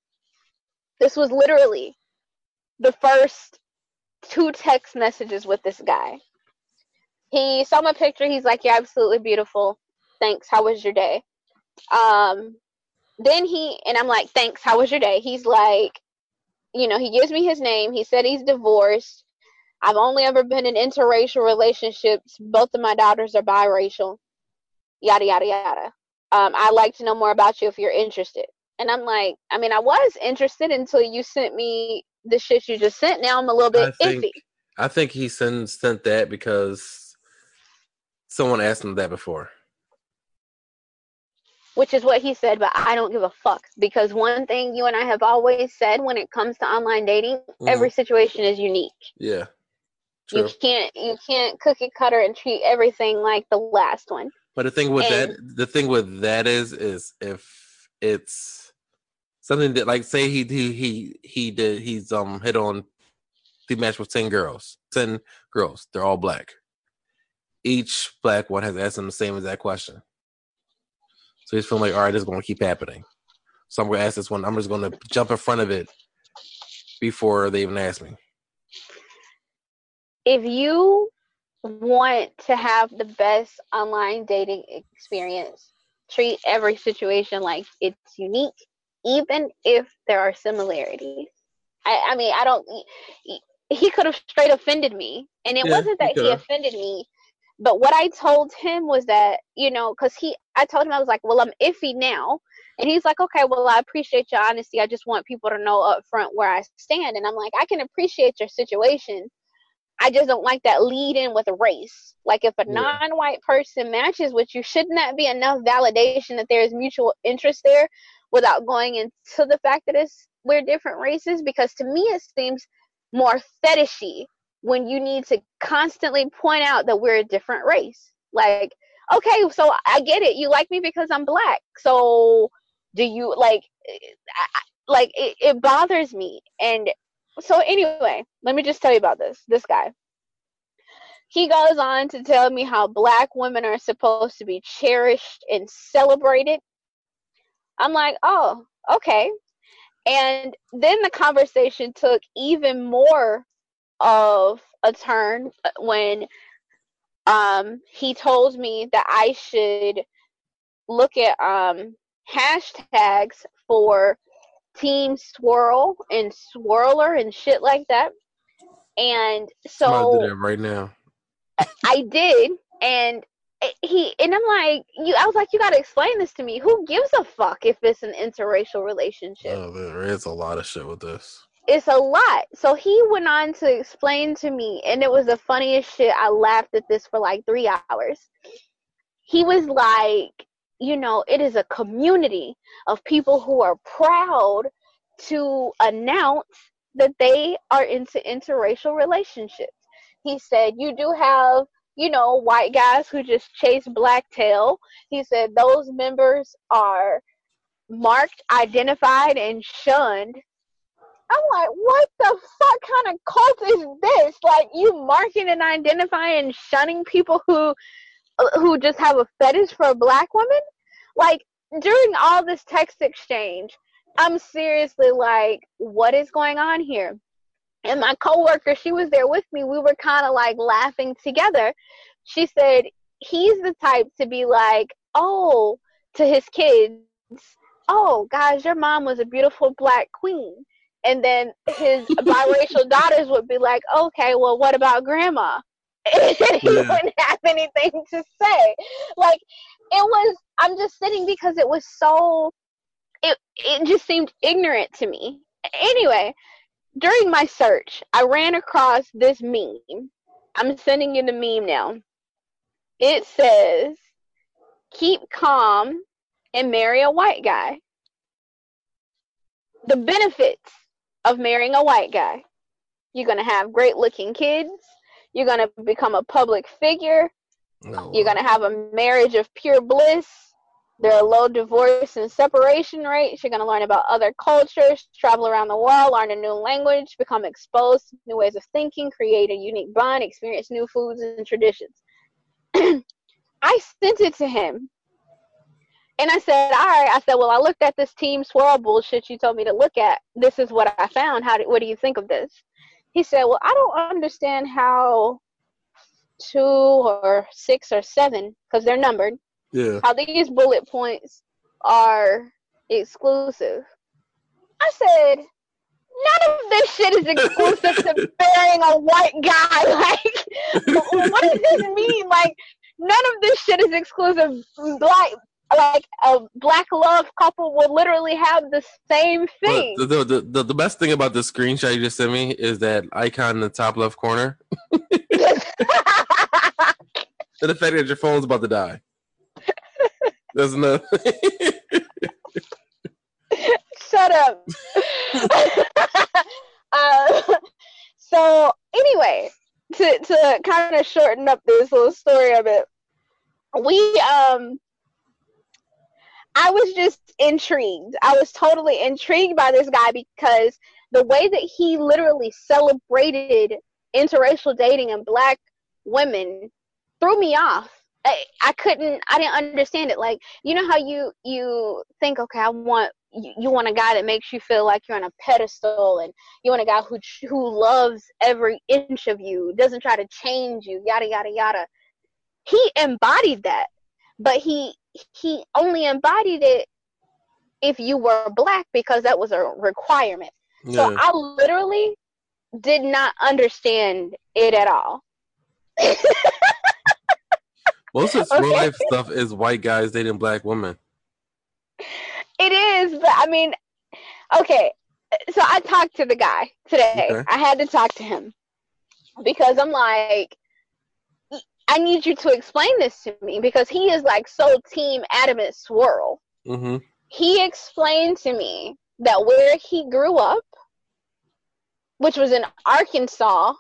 this was literally the first two text messages with this guy he saw my picture. He's like, "You're absolutely beautiful. Thanks. How was your day?" Um, then he and I'm like, "Thanks. How was your day?" He's like, you know, he gives me his name. He said he's divorced. I've only ever been in interracial relationships. Both of my daughters are biracial. Yada yada yada. Um, I'd like to know more about you if you're interested. And I'm like, I mean, I was interested until you sent me the shit you just sent. Now I'm a little bit I think, iffy. I think he sent sent that because Someone asked him that before. Which is what he said, but I don't give a fuck because one thing you and I have always said when it comes to online dating, mm-hmm. every situation is unique. Yeah. True. You can't you can't cookie cutter and treat everything like the last one. But the thing with and, that the thing with that is is if it's something that like say he he he he did he's um hit on the match with ten girls, ten girls. They're all black. Each black one has asked him the same exact question. So he's feeling like, all right, this is going to keep happening. So I'm going to ask this one. I'm just going to jump in front of it before they even ask me. If you want to have the best online dating experience, treat every situation like it's unique, even if there are similarities. I, I mean, I don't. He, he could have straight offended me, and it Yeah, wasn't that he could've. offended me. But what I told him was that you know, because he, I told him I was like, well, I'm iffy now, and he's like, okay, well, I appreciate your honesty. I just want people to know up front where I stand, and I'm like, I can appreciate your situation. I just don't like that lead in with a race. Like if a Yeah. non-white person matches with you, shouldn't that be enough validation that there is mutual interest there without going into the fact that it's we're different races? Because to me it seems more fetishy when you need to constantly point out that we're a different race. Like, okay, so I get it. You like me because I'm black. So do you like like it, it bothers me and so anyway, let me just tell you about this. This guy. He goes on to tell me how black women are supposed to be cherished and celebrated. I'm like, oh, okay. And then the conversation took even more of a turn when um, he told me that I should look at um, hashtags for Team Swirl and Swirler and shit like that. And so that right now. I did, and he and I'm like, you. I was like, you got to explain this to me. Who gives a fuck if it's an interracial relationship? Oh, there is a lot of shit with this. It's a lot. So he went on to explain to me, and it was the funniest shit. I laughed at this for like three hours. He was like, you know, it is a community of people who are proud to announce that they are into interracial relationships. He said, you do have, you know, white guys who just chase black tail. He said those members are marked, identified, and shunned. I'm like, what the fuck kind of cult is this? Like you marking and identifying and shunning people who uh, who just have a fetish for a black women? Like during all this text exchange, I'm seriously like, what is going on here? And my coworker, she was there with me. We were kind of like laughing together. She said he's the type to be like, oh, to his kids, oh, guys, your mom was a beautiful black queen. And then his biracial daughters would be like, okay, well, what about grandma? And he Yeah. wouldn't have anything to say. Like, it was, I'm just sitting because it was so, it, it just seemed ignorant to me. Anyway, during my search, I ran across this meme. I'm sending you the meme now. It says, keep calm and marry a white guy. The benefits of marrying a white guy. You're going to have great looking kids. You're going to become a public figure. No, You're going to have a marriage of pure bliss. There are low divorce and separation rates. You're going to learn about other cultures, travel around the world, learn a new language, become exposed to new ways of thinking, create a unique bond, experience new foods and traditions. I sent it to him. And I said, all right. I said, well, I looked at this team swirl bullshit you told me to look at. This is what I found. How do, what do you think of this? He said, well, I don't understand how two or six or seven, because they're numbered, yeah, how these bullet points are exclusive. I said, none of this shit is exclusive to marrying a white guy. Like, what does this mean? Like, none of this shit is exclusive. Black, like a black love couple will literally have the same thing. the, the, the the best thing about the screenshot you just sent me is that icon in the top left corner. And the fact that your phone's about to die. There's no. Shut up. uh, so anyway, to to kind of shorten up this little story a bit, we um, I was just intrigued. I was totally intrigued by this guy because the way that he literally celebrated interracial dating and black women threw me off. I, I couldn't I didn't understand it. Like, you know how you you think, okay, I want you, you want a guy that makes you feel like you're on a pedestal and you want a guy who who loves every inch of you, doesn't try to change you, yada yada yada. He embodied that. But he he only embodied it if you were black because that was a requirement. Yeah. So I literally did not understand it at all. Most of okay. real life stuff is white guys dating black women. It is, but I mean, okay. So I talked to the guy today. Okay. I had to talk to him because I'm like, I need you to explain this to me because he is like so team adamant swirl. Mm-hmm. He explained to me that where he grew up, which was in Arkansas,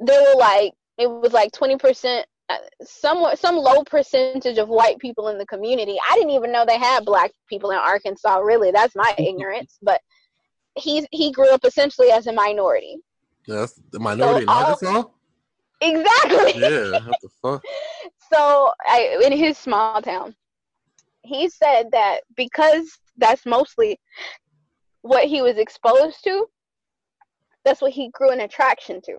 there were like it was like twenty percent, uh, somewhat some low percentage of white people in the community. I didn't even know they had black people in Arkansas. Really, that's my ignorance. But he he grew up essentially as a minority. Yes, the minority so in Arkansas. Exactly. Yeah. What the fuck? so, I, in his small town, he said that because that's mostly what he was exposed to, that's what he grew an attraction to.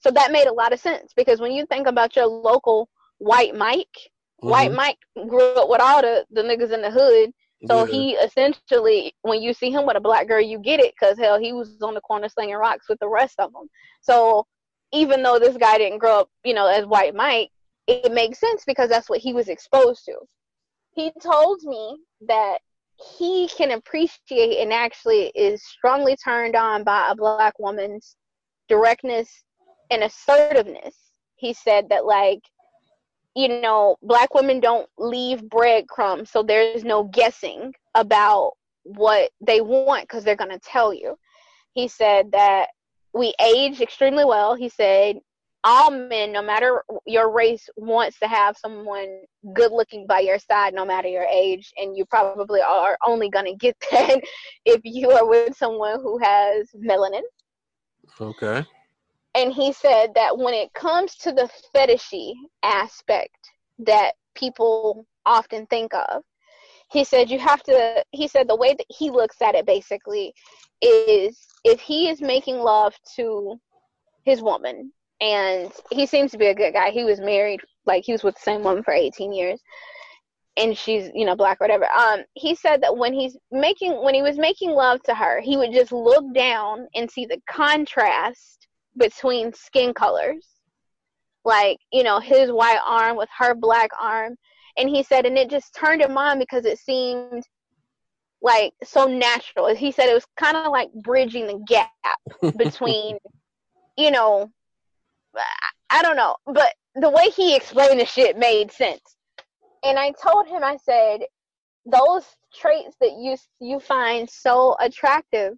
So that made a lot of sense because when you think about your local white Mike, mm-hmm. white Mike grew up with all the, the niggas in the hood. So yeah. he essentially, when you see him with a black girl, you get it because hell, he was on the corner slinging rocks with the rest of them. So even though this guy didn't grow up, you know, as white Mike, it makes sense because that's what he was exposed to. He told me that he can appreciate and actually is strongly turned on by a black woman's directness and assertiveness. He said that, like, you know, black women don't leave breadcrumbs, so there's no guessing about what they want because they're going to tell you. He said that we age extremely well. He said all men, no matter your race, wants to have someone good looking by your side, no matter your age, and you probably are only gonna get that if you are with someone who has melanin. Okay. And he said that when it comes to the fetishy aspect that people often think of, he said you have to he said the way that he looks at it basically is if he is making love to his woman and he seems to be a good guy. He was married like he was with the same woman for 18 years and she's you know black or whatever. Um he said that when he's making when he was making love to her he would just look down and see the contrast between skin colors. Like you know his white arm with her black arm and he said and it just turned him on because it seemed like so natural. He said it was kind of like bridging the gap between you know i don't know. But the way he explained the shit made sense. And i told him i said those traits that you you find so attractive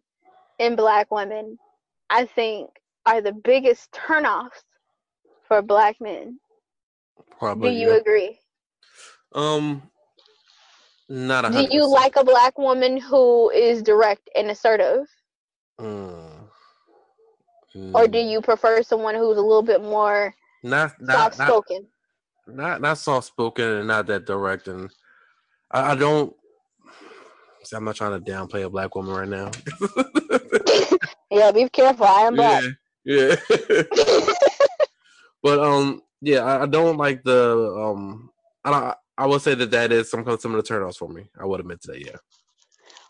in black women i think are the biggest turnoffs for black men. Probably, do you yeah. agree um, not. 100%. Do you like a black woman who is direct and assertive? Mm. Mm. Or do you prefer someone who's a little bit more not, not soft spoken? Not, not not soft spoken and not that direct. And I, I don't. See, I'm not trying to downplay a black woman right now. yeah, be careful. I am black. Yeah. yeah. but um, yeah, I, I, don't like the um. I don't. I would say that that is some some of the turnoffs for me. I would admit to that. Yeah.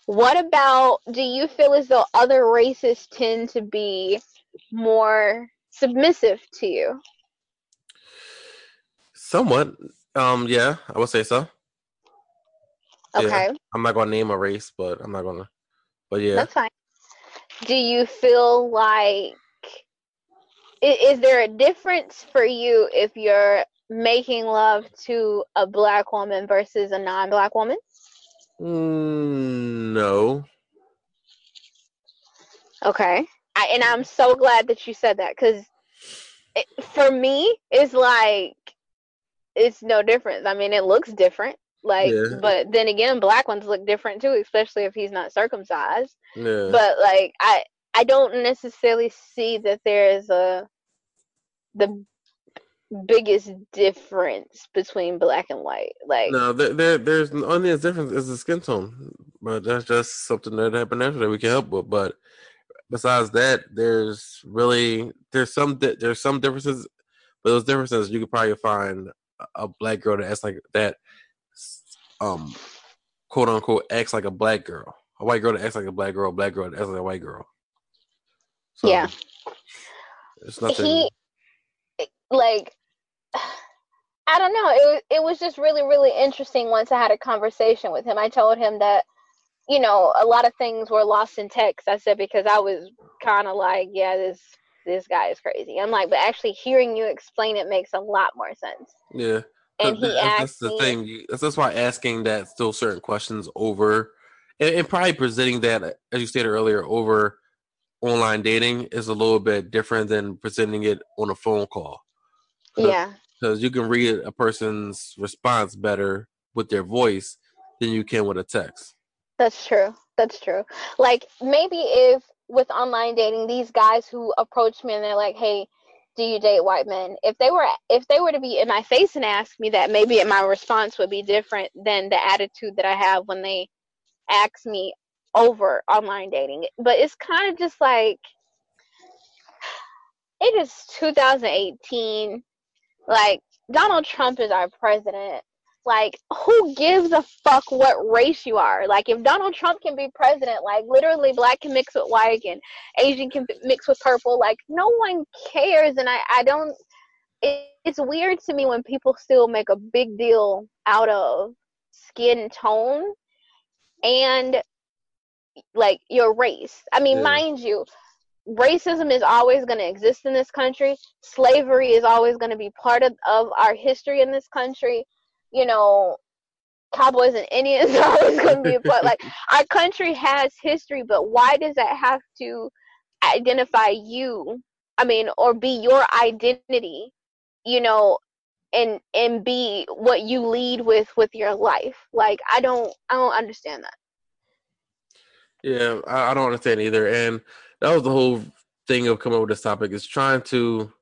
What about? Do you feel as though other races tend to be more submissive to you? Somewhat. Um. Yeah, I would say so. Okay. Yeah. I'm not gonna name a race, but I'm not gonna. But yeah. That's fine. Do you feel like? Is there a difference for you if you're making love to a black woman versus a non-black woman? Mm, no. Okay. I, and I'm so glad that you said that because for me, it's like it's no difference. I mean, it looks different. Like, Yeah. but then again, black ones look different too, especially if he's not circumcised. Yeah. But like, I I don't necessarily see that there is a the biggest difference between black and white. Like, no, there, there there's the only difference is the skin tone, but that's just something that happened naturally we can help with. But besides that, there's really there's some there's some differences, but those differences you could probably find a- a black girl that acts like that, um, quote unquote acts like a black girl, a white girl that acts like a black girl, a black girl that acts like a white girl. So, Yeah. it's nothing. he like I don't know. It was it was just really really interesting once I had a conversation with him. I told him that you know a lot of things were lost in text. I said because I was kind of like, yeah, this this guy is crazy. I'm like, but actually hearing you explain it makes a lot more sense. yeah. And he asked that's the me, thing. That's, that's why asking that still certain questions over, and, and probably presenting that as you stated earlier over online dating is a little bit different than presenting it on a phone call. yeah, because you can read a person's response better with their voice than you can with a text. That's true. That's true. Like maybe if with online dating, these guys who approach me and they're like, "Hey, do you date white men?" If they were if they were to be in my face and ask me that, maybe my response would be different than the attitude that I have when they ask me over online dating. But it's kind of just like it is 2018. Like Donald Trump is our president like who gives a fuck what race you are like if donald trump can be president like literally black can mix with white and asian can mix with purple like no one cares and i i don't it, it's weird to me when people still make a big deal out of skin tone and like your race i mean Yeah. mind you racism is always going to exist in this country slavery is always going to be part of, of our history in this country you know, cowboys and Indians are always going to be a part. Like our country has history, but why does that have to identify you? I mean, or be your identity, you know, and and be what you lead with with your life. Like I don't, I don't understand that. Yeah, I, I don't understand either. And that was the whole thing of coming up with this topic is trying to,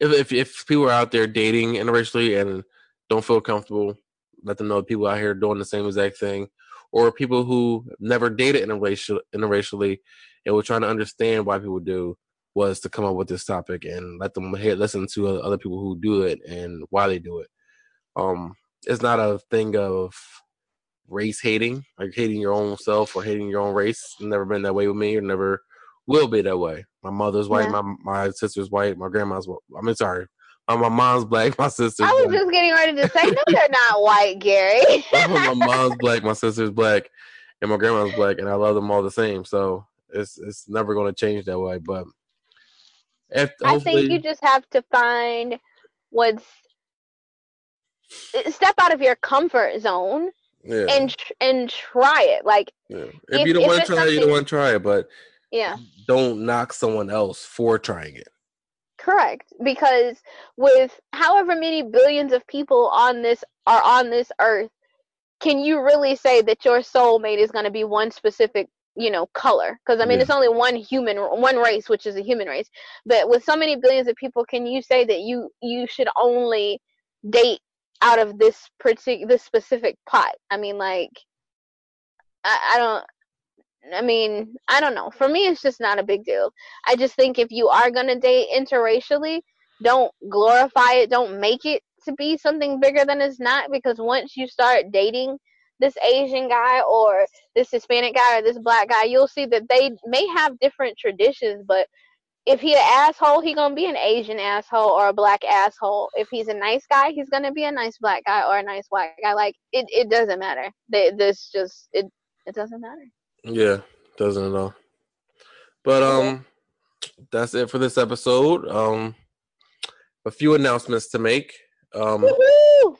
if if, if people are out there dating interracially and don't feel comfortable, let them know people out here doing the same exact thing, or people who never dated interracial, interracially and were trying to understand why people do, was to come up with this topic and let them hear, listen to other people who do it and why they do it. Um, it's not a thing of race hating, like hating your own self or hating your own race. Never been that way with me, or never will be that way. My mother's white, Yeah. my my sister's white, my grandma's. I mean, sorry, my, my mom's black, my sister's. I was black. just getting ready to say, no, they're not white, Gary. my mom's black, my sister's black, and my grandma's black, and I love them all the same. So it's it's never going to change that way. But if I think you just have to find what's eh, step out of your comfort zone yeah, and and try it. Like, yeah. if, if- you don't want to try it, you don't want to try it. But yeah, don't knock someone else for trying it. correct. Because with however many billions of people on this are on this earth, can you really say that your soulmate is going to be one specific, you know, color? Because I mean, Yeah. it's only one human, one race, which is a human race. But with so many billions of people, can you say that you you should only date out of this particular this specific pot? I mean, like, I, I don't. I mean, I don't know. For me, it's just not a big deal. I just think if you are gonna date interracially, don't glorify it. Don't make it to be something bigger than it's not. Because once you start dating this Asian guy or this Hispanic guy or this black guy, you'll see that they may have different traditions, but if he an asshole, he gonna be an Asian asshole or a black asshole. If he's a nice guy, he's gonna be a nice black guy or a nice white guy. Like it, it doesn't matter. They, this just it, it doesn't matter. Yeah, doesn't at all. But um, that's it for this episode. Um, a few announcements to make. Um, Woohoo!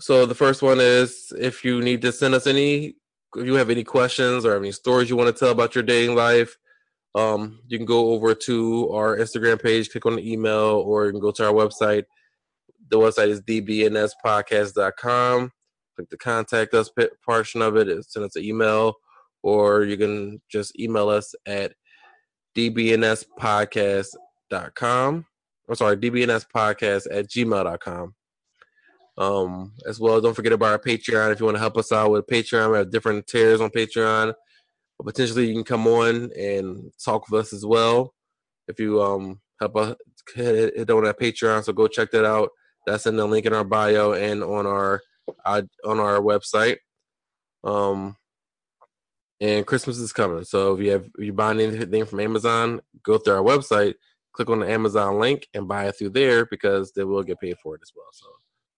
so the first one is if you need to send us any, if you have any questions or any stories you want to tell about your dating life, um, you can go over to our Instagram page, click on the email, or you can go to our website. The website is dbnspodcast.com. click the contact us portion of it, send us an email, or you can just email us at dbnspodcast.com. I'm sorry, dbnspodcast at gmail.com. Um, as well, don't forget about our Patreon. If you want to help us out with Patreon, we have different tiers on Patreon. Potentially, you can come on and talk with us as well. If you um help us hit, on that Patreon, so go check that out. That's in the link in our bio and on our on our website. Um, and Christmas is coming, so if you have if you buy anything from Amazon, go through our website, click on the Amazon link, and buy it through there because they will get paid for it as well. So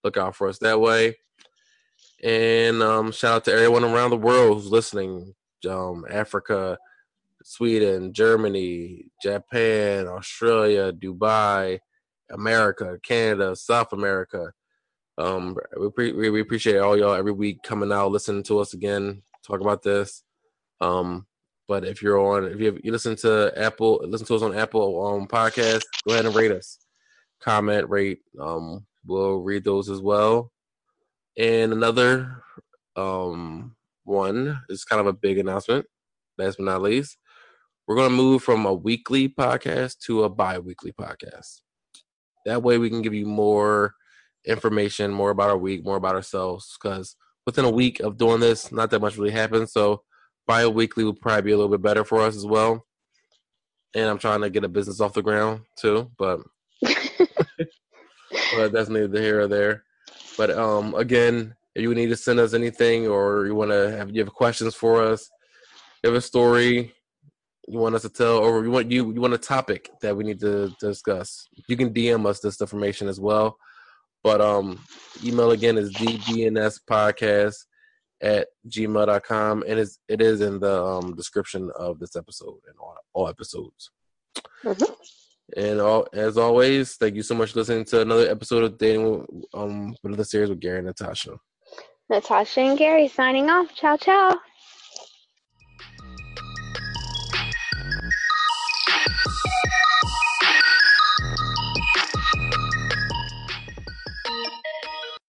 look out for us that way. And um, shout out to everyone around the world who's listening. Um, Africa, Sweden, Germany, Japan, Australia, Dubai, America, Canada, South America. Um, we, pre- we appreciate all y'all every week coming out, listening to us again, talk about this. Um, but if you're on, if you, have, you listen to Apple, listen to us on Apple um, podcast, go ahead and rate us, comment, rate. Um, we'll read those as well. And another um one is kind of a big announcement. Last but not least, we're going to move from a weekly podcast to a bi-weekly podcast. That way, we can give you more information, more about our week, more about ourselves. Because within a week of doing this, not that much really happens. So bi-weekly will probably be a little bit better for us as well. And I'm trying to get a business off the ground too, but but that's neither here or there. But um, again, if you need to send us anything or you want to have you have questions for us, you have a story you want us to tell, or you want you you want a topic that we need to discuss, you can DM us this information as well. But um, email again is dbnspodcast at gmail.com and it's, it is in the um, description of this episode and all, all episodes. Mm-hmm. And all, as always, thank you so much for listening to another episode of Dating um, with the series with Gary and Natasha. Natasha and Gary signing off. Ciao, ciao.